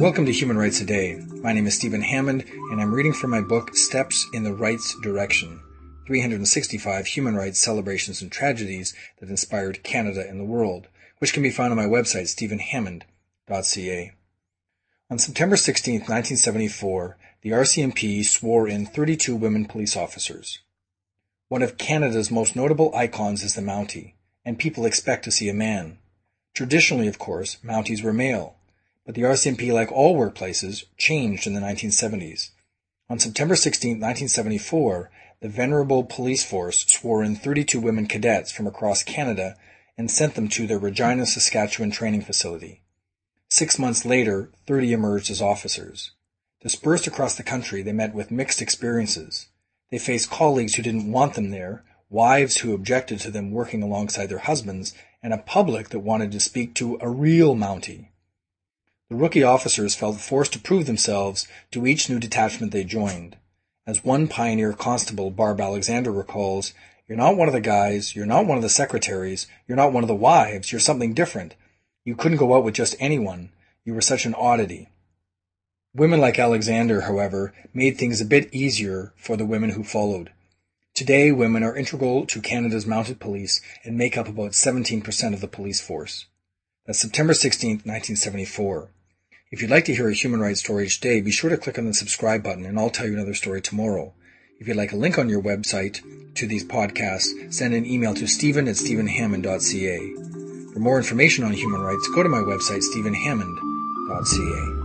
Welcome to Human Rights Today. My name is Stephen Hammond, and I'm reading from my book Steps in the Rights Direction 365 Human Rights Celebrations and Tragedies that Inspired Canada and the World, which can be found on my website, stephenhammond.ca. On September 16, 1974, the RCMP swore in 32 women police officers. One of Canada's most notable icons is the Mountie, and people expect to see a man. Traditionally, of course, Mounties were male but the RCMP, like all workplaces, changed in the 1970s. On September 16, 1974, the venerable police force swore in 32 women cadets from across Canada and sent them to their Regina, Saskatchewan training facility. Six months later, 30 emerged as officers. Dispersed across the country, they met with mixed experiences. They faced colleagues who didn't want them there, wives who objected to them working alongside their husbands, and a public that wanted to speak to a real Mountie. The rookie officers felt forced to prove themselves to each new detachment they joined. As one pioneer constable, Barb Alexander, recalls, You're not one of the guys, you're not one of the secretaries, you're not one of the wives, you're something different. You couldn't go out with just anyone. You were such an oddity. Women like Alexander, however, made things a bit easier for the women who followed. Today, women are integral to Canada's mounted police and make up about 17% of the police force. That's September 16, 1974. If you'd like to hear a human rights story each day, be sure to click on the subscribe button and I'll tell you another story tomorrow. If you'd like a link on your website to these podcasts, send an email to stephen at stephenhammond.ca. For more information on human rights, go to my website, stephenhammond.ca.